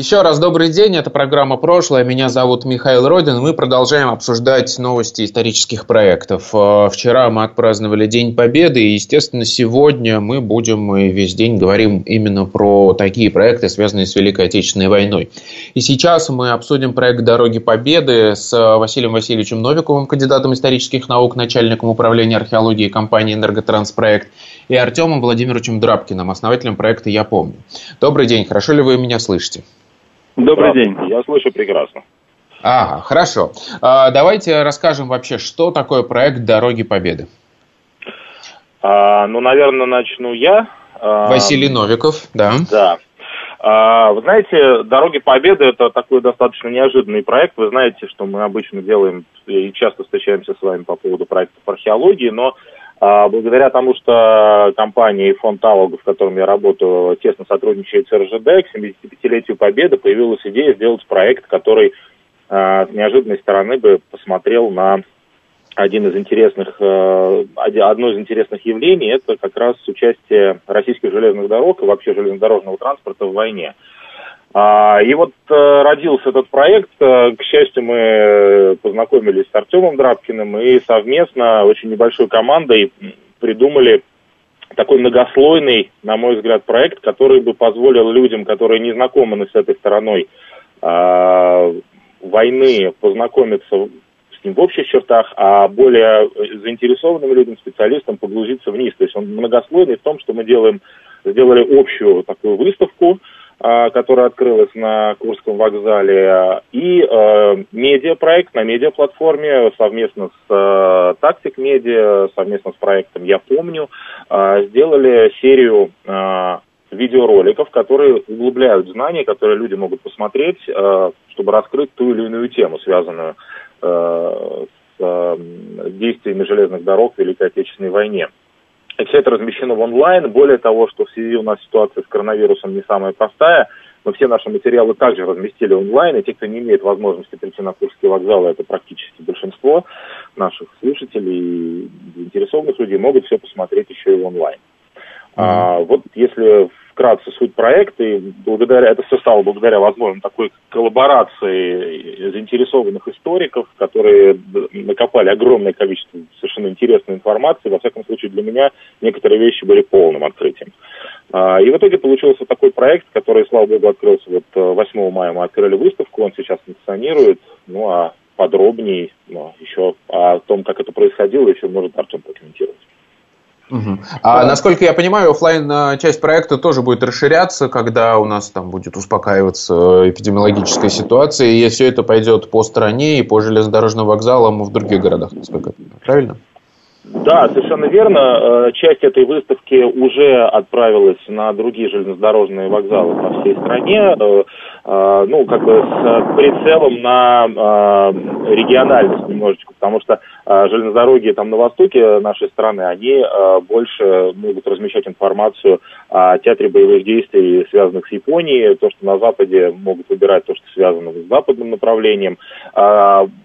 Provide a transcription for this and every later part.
еще раз добрый день, это программа «Прошлое», меня зовут Михаил Родин, мы продолжаем обсуждать новости исторических проектов. Э, вчера мы отпраздновали День Победы, и, естественно, сегодня мы будем и весь день говорим именно про такие проекты, связанные с Великой Отечественной войной. И сейчас мы обсудим проект «Дороги Победы» с Василием Васильевичем Новиковым, кандидатом исторических наук, начальником управления археологии компании «Энерготранспроект», и Артемом Владимировичем Драбкиным, основателем проекта «Я помню». Добрый день, хорошо ли вы меня слышите? Добрый день, я слышу прекрасно. Ага, хорошо. А, давайте расскажем вообще, что такое проект «Дороги Победы». А, ну, наверное, начну я. А, Василий Новиков, да. Да. А, вы знаете, «Дороги Победы» – это такой достаточно неожиданный проект. Вы знаете, что мы обычно делаем и часто встречаемся с вами по поводу проектов археологии, но а, благодаря тому, что компания и фонд Талога, в котором я работаю, тесно сотрудничает с РЖД, к 75-летию Победы появилась идея сделать проект, который а, с неожиданной стороны бы посмотрел на один из интересных, а, одно из интересных явлений, это как раз участие российских железных дорог и вообще железнодорожного транспорта в войне. А, и вот э, родился этот проект. Э, к счастью, мы познакомились с Артемом Драбкиным и совместно, очень небольшой командой, придумали такой многослойный, на мой взгляд, проект, который бы позволил людям, которые не знакомы с этой стороной э, войны, познакомиться с ним в общих чертах, а более заинтересованным людям, специалистам погрузиться вниз. То есть он многослойный в том, что мы делаем, сделали общую такую выставку, а, которая открылась на Курском вокзале, и э, медиапроект на медиаплатформе совместно с э, Тактик Медиа, совместно с проектом «Я помню», э, сделали серию э, видеороликов, которые углубляют знания, которые люди могут посмотреть, э, чтобы раскрыть ту или иную тему, связанную э, с э, действиями железных дорог в Великой Отечественной войне. И все это размещено в онлайн. Более того, что в связи у нас ситуация с коронавирусом не самая простая, мы все наши материалы также разместили онлайн, и те, кто не имеет возможности прийти на Курский вокзал, это практически большинство наших слушателей и заинтересованных людей, могут все посмотреть еще и онлайн. А, вот если вкратце суть проекта, и благодаря, это все стало благодаря, возможно, такой коллаборации заинтересованных историков, которые накопали огромное количество совершенно интересной информации. Во всяком случае, для меня некоторые вещи были полным открытием. А, и в итоге получился такой проект, который, слава богу, открылся вот 8 э, мая. Мы открыли выставку, он сейчас функционирует. Ну, а подробнее ну, еще о том, как это происходило, еще может Артем прокомментировать. Угу. А насколько я понимаю, офлайн э, часть проекта тоже будет расширяться, когда у нас там будет успокаиваться эпидемиологическая ситуация, и все это пойдет по стране и по железнодорожным вокзалам в других городах, насколько правильно? Да, совершенно верно. Э, часть этой выставки уже отправилась на другие железнодорожные вокзалы по всей стране. Э, э, ну, как бы с прицелом на региональность немножечко, потому что железные дороги там на востоке нашей страны, они больше могут размещать информацию о театре боевых действий, связанных с Японией, то, что на Западе могут выбирать то, что связано с западным направлением.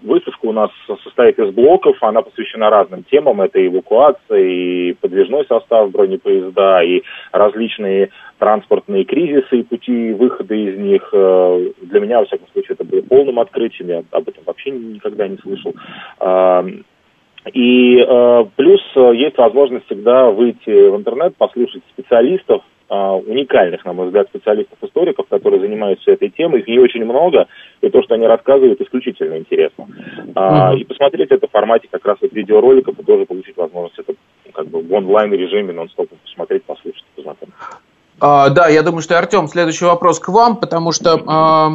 Выставка у нас состоит из блоков, она посвящена разным темам, это эвакуация, и подвижной состав бронепоезда, и различные транспортные кризисы и пути выхода из них. Э, для меня, во всяком случае, это было полным открытием, я об этом вообще никогда не слышал. И э, плюс э, есть возможность всегда выйти в интернет, послушать специалистов, а, уникальных, на мой взгляд, специалистов-историков, которые занимаются этой темой. Их не очень много, и то, что они рассказывают, исключительно интересно. Mm-hmm. И посмотреть это в формате как раз вот видеороликов и тоже получить возможность это как бы в онлайн-режиме нон-стопом посмотреть, послушать, познакомиться. А, да, я думаю, что, Артем, следующий вопрос к вам, потому что а,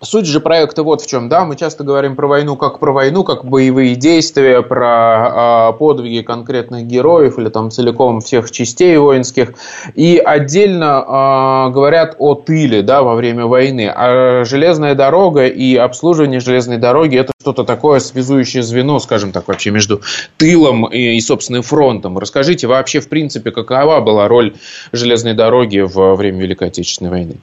Суть же проекта вот в чем, да, мы часто говорим про войну как про войну, как боевые действия, про э, подвиги конкретных героев или там целиком всех частей воинских, и отдельно э, говорят о тыле, да, во время войны, а железная дорога и обслуживание железной дороги это что-то такое связующее звено, скажем так, вообще между тылом и, и собственным фронтом. Расскажите вообще, в принципе, какова была роль железной дороги во время Великой Отечественной войны?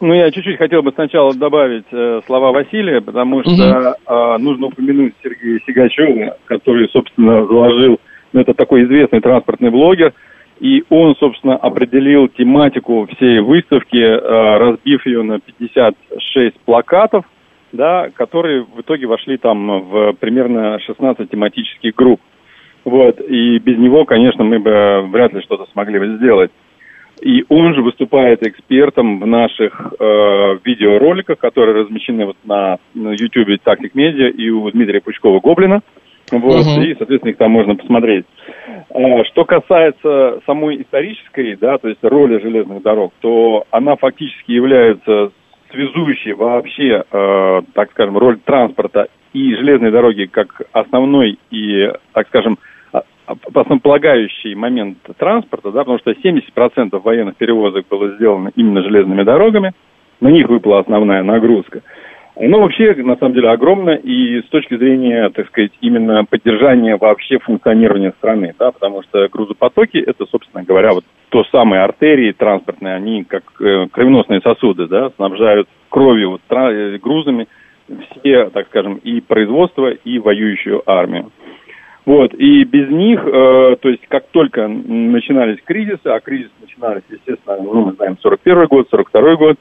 Ну, я чуть-чуть хотел бы сначала добавить э, слова Василия, потому что угу. э, нужно упомянуть Сергея Сигачева, который, собственно, заложил, ну, это такой известный транспортный блогер, и он, собственно, определил тематику всей выставки, э, разбив ее на 56 плакатов, да, которые в итоге вошли там в примерно 16 тематических групп. Вот, и без него, конечно, мы бы вряд ли что-то смогли бы сделать. И он же выступает экспертом в наших э, видеороликах, которые размещены вот на, на YouTube Тактик Медиа и у Дмитрия Пучкова Гоблина. Вот, угу. и, соответственно, их там можно посмотреть. А, что касается самой исторической, да, то есть роли железных дорог, то она фактически является связующей вообще, э, так скажем, роль транспорта и железной дороги как основной и, так скажем, основополагающий момент транспорта, да, потому что 70% военных перевозок было сделано именно железными дорогами, на них выпала основная нагрузка. Оно вообще, на самом деле, огромно и с точки зрения, так сказать, именно поддержания вообще функционирования страны, да, потому что грузопотоки, это, собственно говоря, вот то самые артерии транспортные, они как э, кровеносные сосуды, да, снабжают кровью, вот, э, грузами все, так скажем, и производство, и воюющую армию. Вот, и без них, э, то есть как только начинались кризисы, а кризисы начинались, естественно, ну, мы знаем, 41 год, 42 год,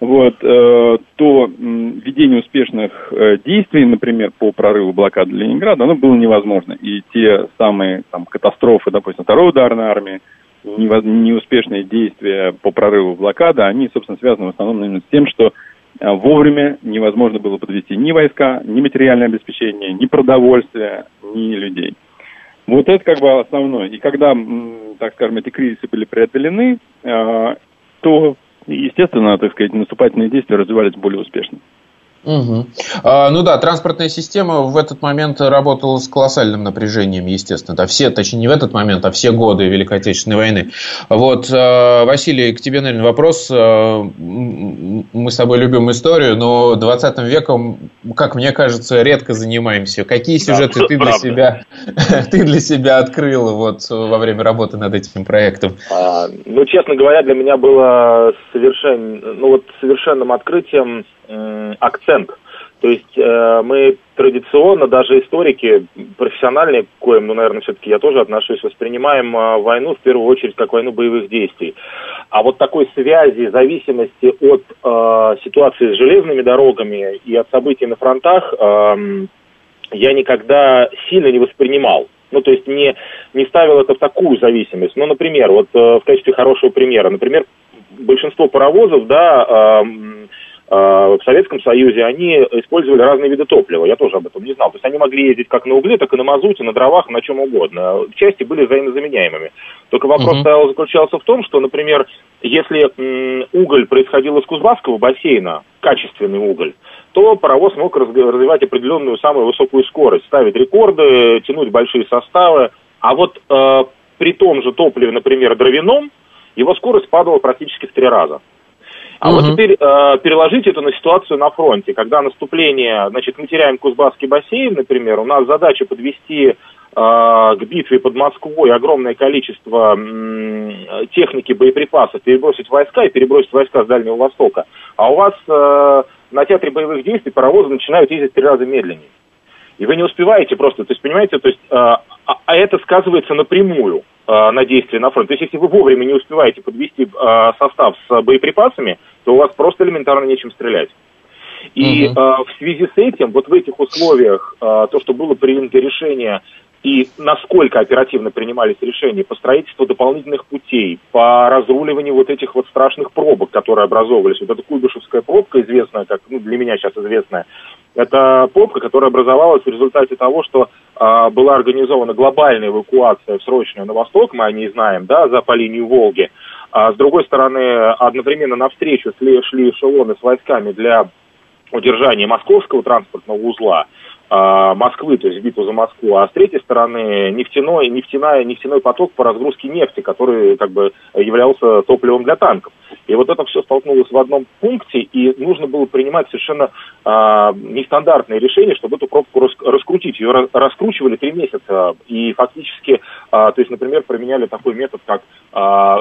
вот, э, то э, ведение успешных э, действий, например, по прорыву блокады Ленинграда, оно было невозможно. И те самые там, катастрофы, допустим, второй ударной армии, неуспешные действия по прорыву блокады, они, собственно, связаны в основном именно с тем, что вовремя невозможно было подвести ни войска, ни материальное обеспечение, ни продовольствие, ни людей. Вот это как бы основное. И когда, так скажем, эти кризисы были преодолены, э, то естественно, так сказать, наступательные действия развивались более успешно. Угу. А, ну да, транспортная система в этот момент работала с колоссальным напряжением, естественно. Да, все, точнее, не в этот момент, а все годы Великой Отечественной войны. Вот, а, Василий, к тебе, наверное, вопрос. Мы с тобой любим историю, но 20 веком, как мне кажется, редко занимаемся. Какие сюжеты да, ты, для себя, ты для себя открыл вот, во время работы над этим проектом? А, ну, честно говоря, для меня было совершенно, ну, вот совершенным открытием акцент. То есть э, мы традиционно, даже историки профессиональные, к коим, ну, наверное, все-таки я тоже отношусь, воспринимаем э, войну в первую очередь как войну боевых действий. А вот такой связи, зависимости от э, ситуации с железными дорогами и от событий на фронтах э, я никогда сильно не воспринимал. Ну, то есть не, не ставил это в такую зависимость. Ну, например, вот э, в качестве хорошего примера, например, большинство паровозов, да, э, в Советском Союзе они использовали разные виды топлива. Я тоже об этом не знал. То есть они могли ездить как на угле, так и на мазуте, на дровах, на чем угодно. Части были взаимозаменяемыми. Только вопрос uh-huh. заключался в том, что, например, если уголь происходил из Кузбасского бассейна, качественный уголь, то паровоз мог развивать определенную самую высокую скорость, ставить рекорды, тянуть большие составы. А вот э, при том же топливе, например, дровяном, его скорость падала практически в три раза. А угу. вот теперь э, переложите это на ситуацию на фронте, когда наступление, значит, мы теряем Кузбасский бассейн, например, у нас задача подвести э, к битве под Москвой огромное количество э, техники, боеприпасов, перебросить войска и перебросить войска с Дальнего Востока. А у вас э, на театре боевых действий паровозы начинают ездить в три раза медленнее. И вы не успеваете просто, то есть, понимаете, то есть, э, а, а это сказывается напрямую. Э, на действие на фронт. То есть, если вы вовремя не успеваете подвести э, состав с боеприпасами, то у вас просто элементарно нечем стрелять. И угу. э, в связи с этим, вот в этих условиях, э, то, что было принято решение и насколько оперативно принимались решения по строительству дополнительных путей, по разруливанию вот этих вот страшных пробок, которые образовывались. Вот эта Куйбышевская пробка, известная, как ну, для меня сейчас известная, это пробка, которая образовалась в результате того, что э, была организована глобальная эвакуация в срочную на восток, мы о ней знаем, да, за по линию Волги. А с другой стороны, одновременно навстречу шли, шли эшелоны с войсками для удержание московского транспортного узла, а, Москвы, то есть битву за Москву, а с третьей стороны нефтяной, нефтяной, нефтяной поток по разгрузке нефти, который как бы являлся топливом для танков. И вот это все столкнулось в одном пункте, и нужно было принимать совершенно а, нестандартные решения, чтобы эту пробку рас, раскрутить. Ее раскручивали три месяца, и фактически, а, то есть, например, применяли такой метод, как а,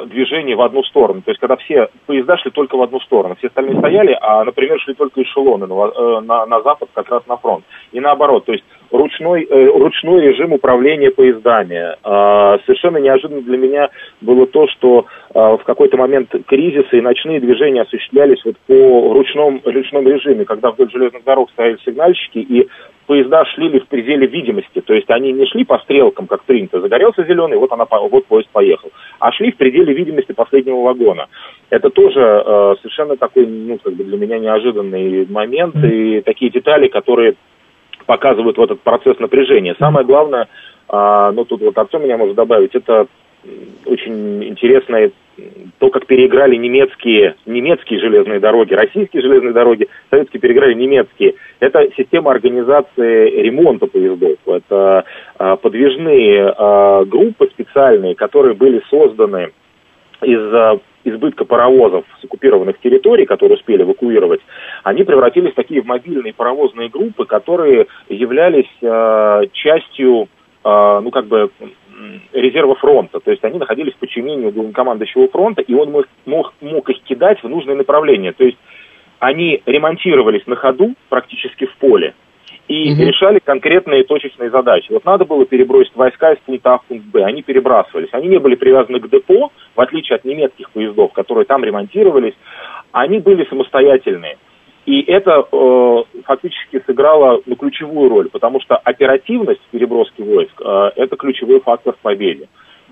движение в одну сторону. То есть, когда все поезда шли только в одну сторону, все остальные стояли, а, например, шли только эшелоны на, э, на, на запад, как раз на фронт. И наоборот, то есть ручной, э, ручной режим управления поездами. Э, совершенно неожиданно для меня было то, что э, в какой-то момент кризиса и ночные движения осуществлялись вот по ручном, ручном режиме, когда вдоль железных дорог стояли сигнальщики, и поезда шли в пределе видимости, то есть они не шли по стрелкам, как принято, загорелся зеленый, вот, она, вот поезд поехал, а шли в пределе видимости последнего вагона. Это тоже э, совершенно такой, ну, как бы для меня неожиданный момент, и такие детали, которые показывают вот этот процесс напряжения. Самое главное, а, ну тут вот Артем меня может добавить, это очень интересное то, как переиграли немецкие, немецкие железные дороги, российские железные дороги, советские переиграли немецкие. Это система организации ремонта поездов. Это а, подвижные а, группы специальные, которые были созданы из избытка паровозов с оккупированных территорий, которые успели эвакуировать, они превратились в такие мобильные паровозные группы, которые являлись э, частью, э, ну как бы резерва фронта. То есть они находились в подчинении главнокомандующего фронта, и он мог, мог, мог их кидать в нужное направление. То есть они ремонтировались на ходу практически в поле, и угу. решали конкретные точечные задачи. Вот надо было перебросить войска из пункта А в пункт Б. Они перебрасывались. Они не были привязаны к депо, в отличие от немецких поездов, которые там ремонтировались. Они были самостоятельные. И это э, фактически сыграло ну, ключевую роль, потому что оперативность переброски войск э, это ключевой фактор в победе.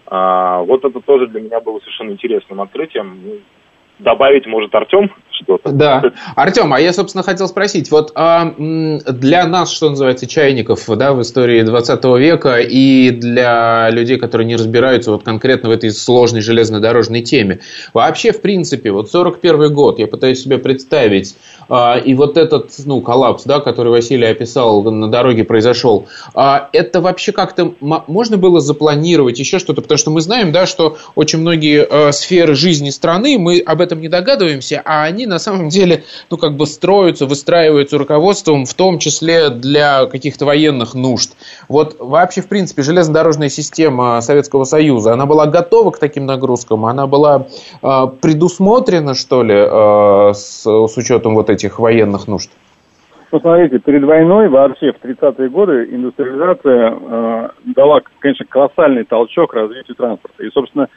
Э, вот это тоже для меня было совершенно интересным открытием. Добавить может Артем что-то. Да. Артем, а я, собственно, хотел спросить, вот а, для нас, что называется, чайников да, в истории 20 века и для людей, которые не разбираются вот конкретно в этой сложной железнодорожной теме, вообще, в принципе, вот 41 год, я пытаюсь себе представить, а, и вот этот ну, коллапс, да, который Василий описал, на дороге произошел, а, это вообще как-то можно было запланировать еще что-то? Потому что мы знаем, да, что очень многие а, сферы жизни страны, мы об этом не догадываемся, а они на самом деле, ну, как бы строятся, выстраиваются руководством, в том числе для каких-то военных нужд. Вот вообще, в принципе, железнодорожная система Советского Союза, она была готова к таким нагрузкам, она была э, предусмотрена, что ли, э, с, с учетом вот этих военных нужд? Ну, смотрите, перед войной вообще в 30-е годы индустриализация э, дала, конечно, колоссальный толчок развитию транспорта. И, собственно,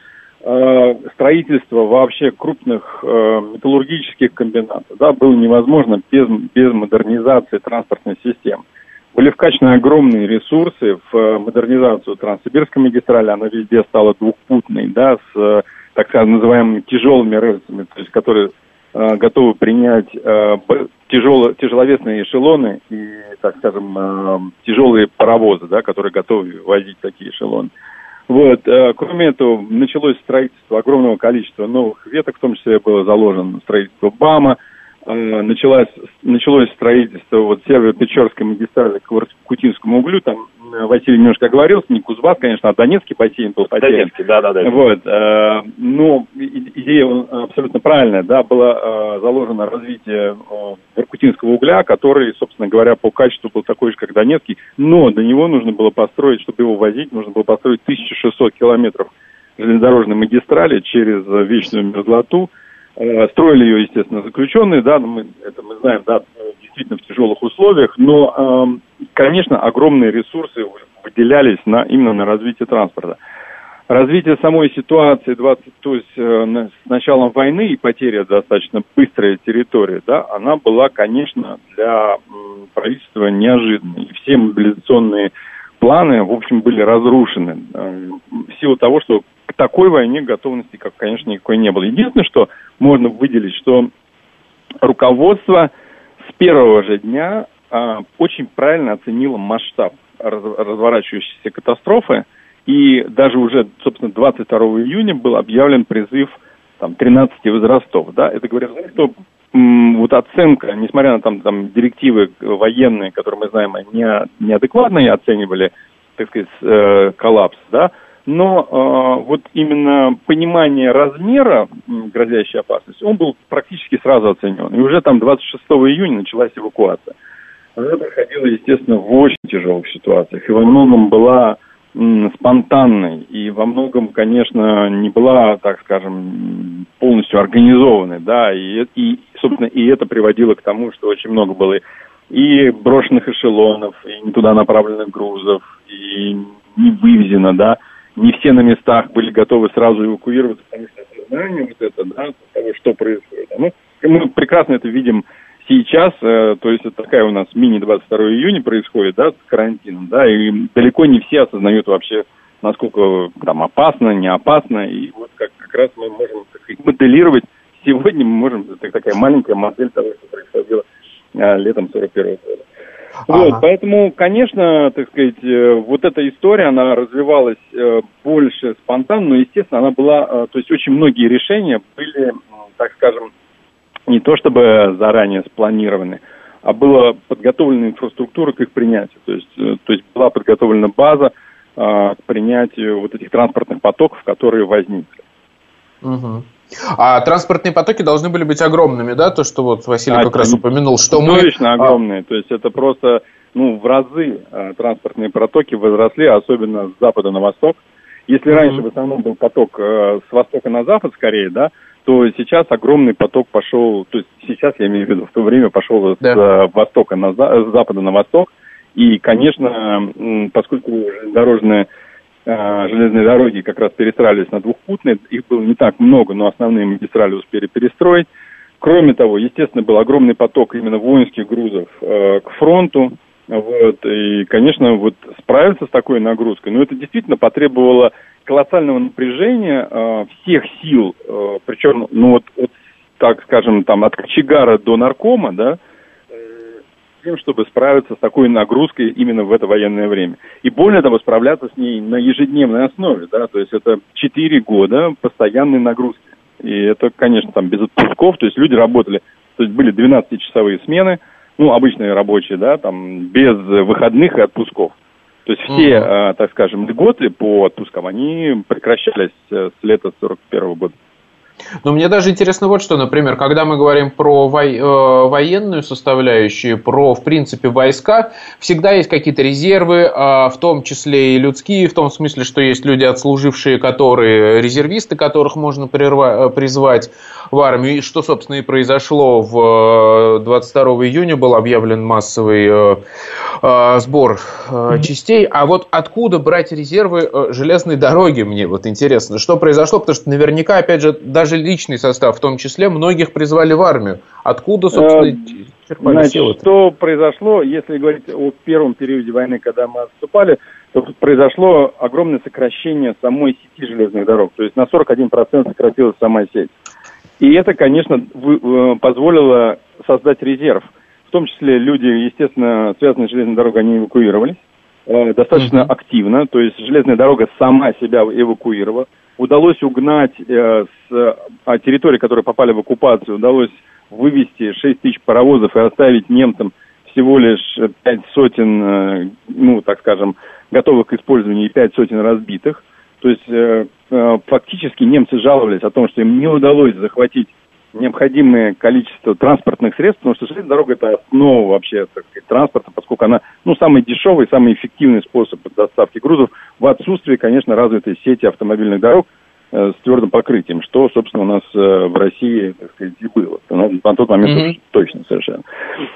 строительство вообще крупных э, металлургических комбинатов да, было невозможно без, без модернизации транспортной системы. Были вкачаны огромные ресурсы в э, модернизацию Транссибирской магистрали, она везде стала двухпутной, да, с так называемыми тяжелыми рельсами, то есть которые э, готовы принять э, тяжело, тяжеловесные эшелоны и, так скажем, э, тяжелые паровозы, да, которые готовы возить такие эшелоны. Вот. Э, кроме этого, началось строительство огромного количества новых веток, в том числе было заложено строительство БАМа, э, началось, началось строительство вот Северо-Печорской магистрали к Кутинскому углю, там Василий немножко оговорился, не Кузбасс, конечно, а Донецкий бассейн был потерян. Донецкий, да, да, да. Вот, э, ну, идея абсолютно правильная, да, было э, заложено развитие э, Иркутинского угля, который, собственно говоря, по качеству был такой же, как Донецкий, но до него нужно было построить, чтобы его возить, нужно было построить 1600 километров железнодорожной магистрали через вечную мерзлоту, э, Строили ее, естественно, заключенные, да, мы, это мы знаем, да, действительно в тяжелых условиях, но, эм, конечно, огромные ресурсы выделялись на, именно на развитие транспорта. Развитие самой ситуации, 20, то есть э, с началом войны и потеря достаточно быстрой территории, да, она была, конечно, для правительства неожиданной. Все мобилизационные планы, в общем, были разрушены э, в силу того, что к такой войне готовности, как, конечно, никакой не было. Единственное, что можно выделить, что руководство – с первого же дня э, очень правильно оценила масштаб раз, разворачивающейся катастрофы. И даже уже, собственно, 22 июня был объявлен призыв там, 13 возрастов. Да? Это говорит, что вот оценка, несмотря на там, там директивы военные, которые мы знаем, они неадекватно оценивали, так сказать, э, коллапс, да, но э, вот именно понимание размера грозящей опасности, он был практически сразу оценен. И уже там 26 июня началась эвакуация. Она проходила, естественно, в очень тяжелых ситуациях. И во многом была спонтанной и во многом, конечно, не была, так скажем, полностью организованной, да, и, и, собственно, и это приводило к тому, что очень много было и брошенных эшелонов, и не туда направленных грузов, и не вывезено, да, не все на местах были готовы сразу эвакуироваться, потому что осознание вот это, да, того, что происходит. Ну, мы прекрасно это видим сейчас, э, то есть это такая у нас мини-22 июня происходит, да, с карантином, да, и далеко не все осознают вообще, насколько там опасно, не опасно, и вот как, как раз мы можем так сказать, моделировать, сегодня мы можем, это такая маленькая модель того, что происходило э, летом 41 года. Ага. Вот, поэтому, конечно, так сказать, э, вот эта история, она развивалась э, больше спонтанно, но, естественно, она была, э, то есть очень многие решения были, так скажем, не то чтобы заранее спланированы, а была подготовлена инфраструктура к их принятию. То есть, то есть была подготовлена база к принятию вот этих транспортных потоков, которые возникли. Угу. А транспортные потоки должны были быть огромными, да? То, что вот Василий а, как раз упомянул, что мы... А огромные. То есть это просто ну, в разы а, транспортные потоки возросли, особенно с запада на восток. Если mm раньше в основном был поток э, с востока на запад скорее, да, то сейчас огромный поток пошел, то есть сейчас, я имею в виду, в то время пошел да. с э, востока на с запада на восток. И, конечно, поскольку дорожные э, железные дороги как раз перестраивались на двухпутные, их было не так много, но основные магистрали успели перестроить. Кроме того, естественно, был огромный поток именно воинских грузов э, к фронту. Вот, и, конечно, вот справиться с такой нагрузкой, ну, это действительно потребовало колоссального напряжения э, всех сил, э, причем, ну вот, вот, так скажем, там, от кочегара до наркома, да, э, тем, чтобы справиться с такой нагрузкой именно в это военное время. И более того, справляться с ней на ежедневной основе, да, то есть это 4 года постоянной нагрузки. И это, конечно, там без отпусков, то есть люди работали, то есть были 12-часовые смены, ну, обычные рабочие, да, там, без выходных и отпусков. То есть все, uh-huh. так скажем, льготы по отпускам, они прекращались э, с лета 41 года. Но мне даже интересно вот что, например, когда мы говорим про э, военную составляющую, про, в принципе, войска, всегда есть какие-то резервы, э, в том числе и людские, в том смысле, что есть люди, отслужившие, которые резервисты, которых можно э, призвать в армию, и что, собственно, и произошло в 22 э, июня, был объявлен массовый э, сбор э, частей. А вот откуда брать резервы э, железной дороги, мне вот интересно, что произошло, потому что наверняка, опять же, даже личный состав в том числе, многих призвали в армию. Откуда, собственно, черпали Значит, силы? Что произошло, если говорить о первом периоде войны, когда мы отступали, то произошло огромное сокращение самой сети железных дорог. То есть на 41% сократилась сама сеть. И это, конечно, позволило создать резерв. В том числе люди, естественно, связанные с железной дорогой, они эвакуировались э, достаточно mm-hmm. активно. То есть железная дорога сама себя эвакуировала удалось угнать э, с а, территории, которые попали в оккупацию, удалось вывести 6 тысяч паровозов и оставить немцам всего лишь пять сотен, э, ну, так скажем, готовых к использованию и пять сотен разбитых. То есть э, э, фактически немцы жаловались о том, что им не удалось захватить необходимое количество транспортных средств, потому что железная дорога – это основа вообще так сказать, транспорта, поскольку она ну, самый дешевый, самый эффективный способ доставки грузов в отсутствии, конечно, развитой сети автомобильных дорог э, с твердым покрытием, что, собственно, у нас э, в России, так сказать, и было. На, на тот момент mm-hmm. точно совершенно.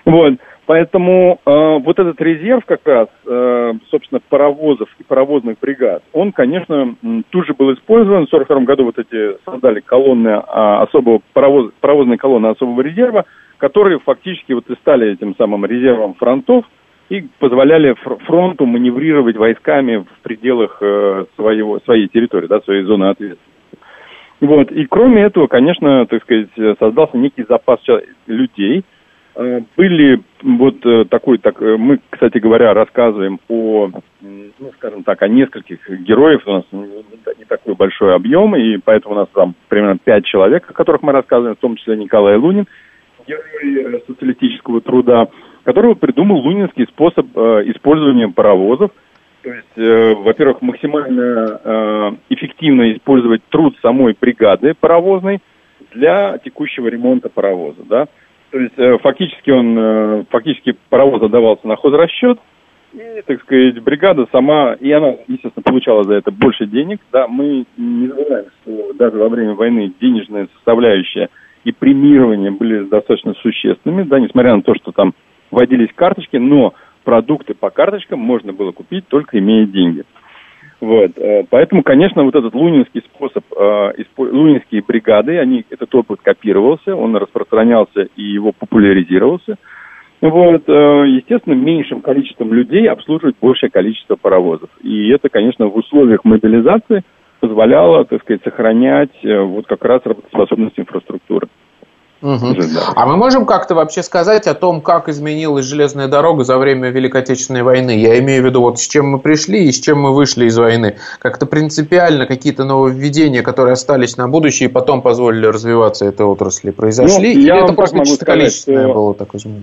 Вот. Поэтому э, вот этот резерв как раз, э, собственно, паровозов и паровозных бригад, он, конечно, тут же был использован. В 1942 году вот эти создали колонны э, особого, паровоз, паровозные колонны особого резерва, которые фактически вот и стали этим самым резервом фронтов и позволяли фронту маневрировать войсками в пределах э, своего, своей территории, да, своей зоны ответственности. Вот. И кроме этого, конечно, так сказать, создался некий запас людей – были вот э, такой, так, э, мы, кстати говоря, рассказываем о, ну, скажем так, о нескольких героев, у нас не такой большой объем, и поэтому у нас там примерно пять человек, о которых мы рассказываем, в том числе Николай Лунин. герой социалистического труда, который придумал лунинский способ использования паровозов. То есть, во-первых, максимально эффективно использовать труд самой бригады паровозной для текущего ремонта паровоза, да. То есть фактически он, фактически паровоз отдавался на хозрасчет, и, так сказать, бригада сама, и она, естественно, получала за это больше денег. Да, мы не забываем, что даже во время войны денежная составляющая и премирование были достаточно существенными, да, несмотря на то, что там вводились карточки, но продукты по карточкам можно было купить только имея деньги. Вот, э, поэтому, конечно, вот этот лунинский способ, э, лунинские бригады, они, этот опыт копировался, он распространялся и его популяризировался – вот, э, естественно, меньшим количеством людей обслуживать большее количество паровозов. И это, конечно, в условиях мобилизации позволяло, так сказать, сохранять вот как раз работоспособность инфраструктуры. Угу. А мы можем как-то вообще сказать о том, как изменилась железная дорога за время Великой Отечественной войны? Я имею в виду, вот с чем мы пришли и с чем мы вышли из войны. Как-то принципиально какие-то нововведения, которые остались на будущее и потом позволили развиваться этой отрасли, произошли? Ну, Или это просто чисто количественное что... было так изменено?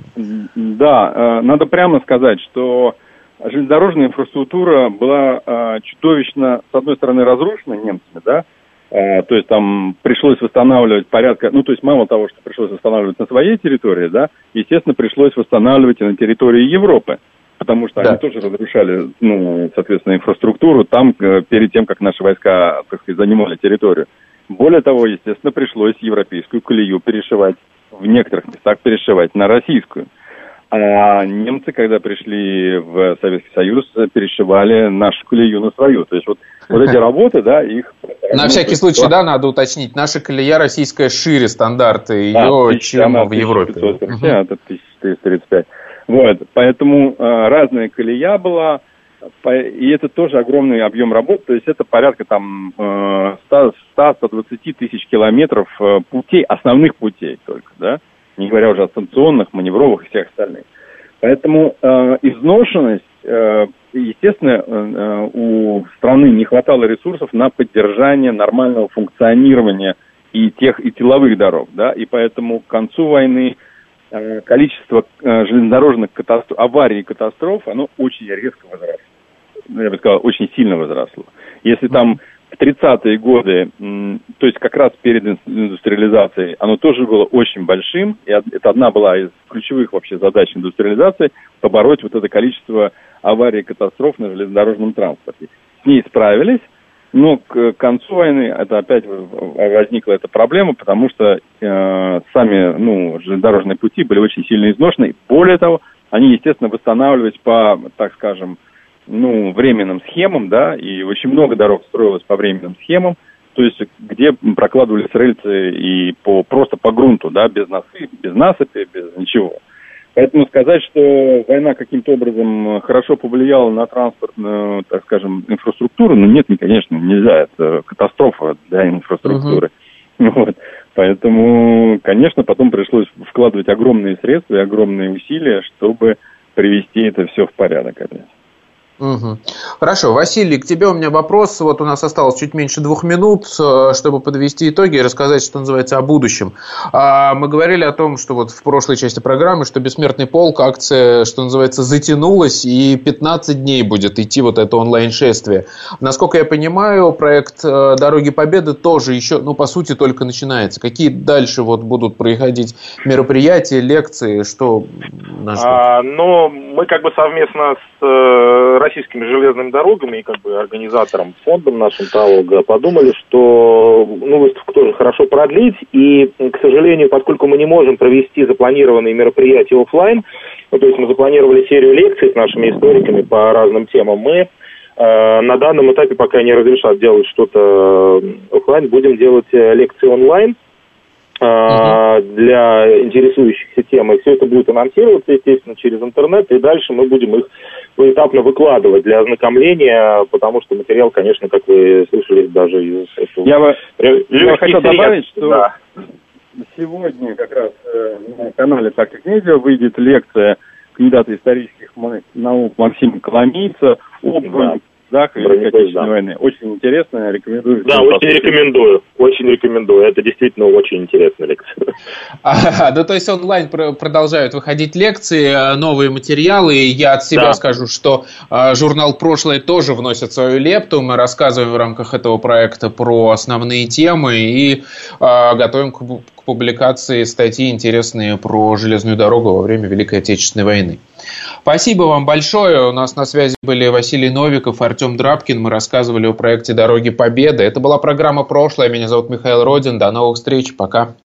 Да, э, надо прямо сказать, что железнодорожная инфраструктура была э, чудовищно, с одной стороны, разрушена немцами, да, то есть там пришлось восстанавливать порядка, ну то есть мало того, что пришлось восстанавливать на своей территории, да, естественно, пришлось восстанавливать и на территории Европы, потому что да. они тоже разрушали, ну, соответственно, инфраструктуру там э, перед тем, как наши войска, так сказать, занимали территорию. Более того, естественно, пришлось европейскую колею перешивать, в некоторых местах перешивать на российскую. А немцы, когда пришли в Советский Союз, перешивали нашу колею на свою. То есть вот, вот эти работы, да, их... На всякий случай, да, надо уточнить, наша колея российская шире стандарты ее, чем в Европе. 1550, 1435. Вот, поэтому э, разная колея была, и это тоже огромный объем работ, то есть это порядка там 100-120 тысяч километров э, путей, основных путей только, да, не говоря уже о станционных, маневровых и всех остальных. Поэтому э, изношенность, э, естественно, э, у страны не хватало ресурсов на поддержание нормального функционирования и тех, и тиловых дорог, да, и поэтому к концу войны э, количество э, железнодорожных катастроф, аварий и катастроф, оно очень резко возросло. Я бы сказал, очень сильно возросло. Если там в 30-е годы, то есть как раз перед индустриализацией, оно тоже было очень большим, и это одна была из ключевых вообще задач индустриализации, побороть вот это количество аварий и катастроф на железнодорожном транспорте. С ней справились, но к концу войны это опять возникла эта проблема, потому что э, сами ну, железнодорожные пути были очень сильно изношены. Более того, они, естественно, восстанавливались по, так скажем, ну, временным схемам, да, и очень много дорог строилось по временным схемам, то есть где прокладывались рельсы и по, просто по грунту, да, без насыпи, без насыпи, без ничего. Поэтому сказать, что война каким-то образом хорошо повлияла на транспортную, так скажем, инфраструктуру, ну нет, конечно, нельзя. Это катастрофа для инфраструктуры. Uh-huh. Вот. Поэтому, конечно, потом пришлось вкладывать огромные средства и огромные усилия, чтобы привести это все в порядок опять. Угу. Хорошо, Василий, к тебе у меня вопрос. Вот у нас осталось чуть меньше двух минут, э, чтобы подвести итоги и рассказать, что называется, о будущем. А, мы говорили о том, что вот в прошлой части программы, что «Бессмертный полк» акция, что называется, затянулась, и 15 дней будет идти вот это онлайн-шествие. Насколько я понимаю, проект э, «Дороги Победы» тоже еще, ну, по сути, только начинается. Какие дальше вот будут происходить мероприятия, лекции, что а, Ну, мы как бы совместно с э, российскими железными дорогами и как бы организатором, фондом нашим ТАОГа подумали, что ну, выставку тоже хорошо продлить. И, к сожалению, поскольку мы не можем провести запланированные мероприятия офлайн, ну, то есть мы запланировали серию лекций с нашими историками по разным темам, мы э, на данном этапе пока не разрешат делать что-то офлайн, будем делать э, лекции онлайн uh для интересующихся тем. И все это будет анонсироваться, естественно, через интернет, и дальше мы будем их поэтапно выкладывать для ознакомления, потому что материал, конечно, как вы слышали, даже из этого... Я, бы, я хотел добавить, что да. сегодня как раз э, на канале «Так как медиа» выйдет лекция кандидата исторических наук Максима Коломийца об да. Поездах Великой Отечественной войны. Очень интересно, рекомендую. Да, очень рекомендую, очень рекомендую. Это действительно очень интересная лекция. А, да, то есть онлайн продолжают выходить лекции, э, новые материалы. И я от себя да. скажу, что э, журнал «Прошлое» тоже вносит свою лепту. Мы рассказываем в рамках этого проекта про основные темы и э, готовим к, к публикации статьи интересные про железную дорогу во время Великой Отечественной войны. Спасибо вам большое. У нас на связи были Василий Новиков, Артем Драбкин. Мы рассказывали о проекте «Дороги Победы». Это была программа «Прошлое». Меня зовут Михаил Родин. До новых встреч. Пока.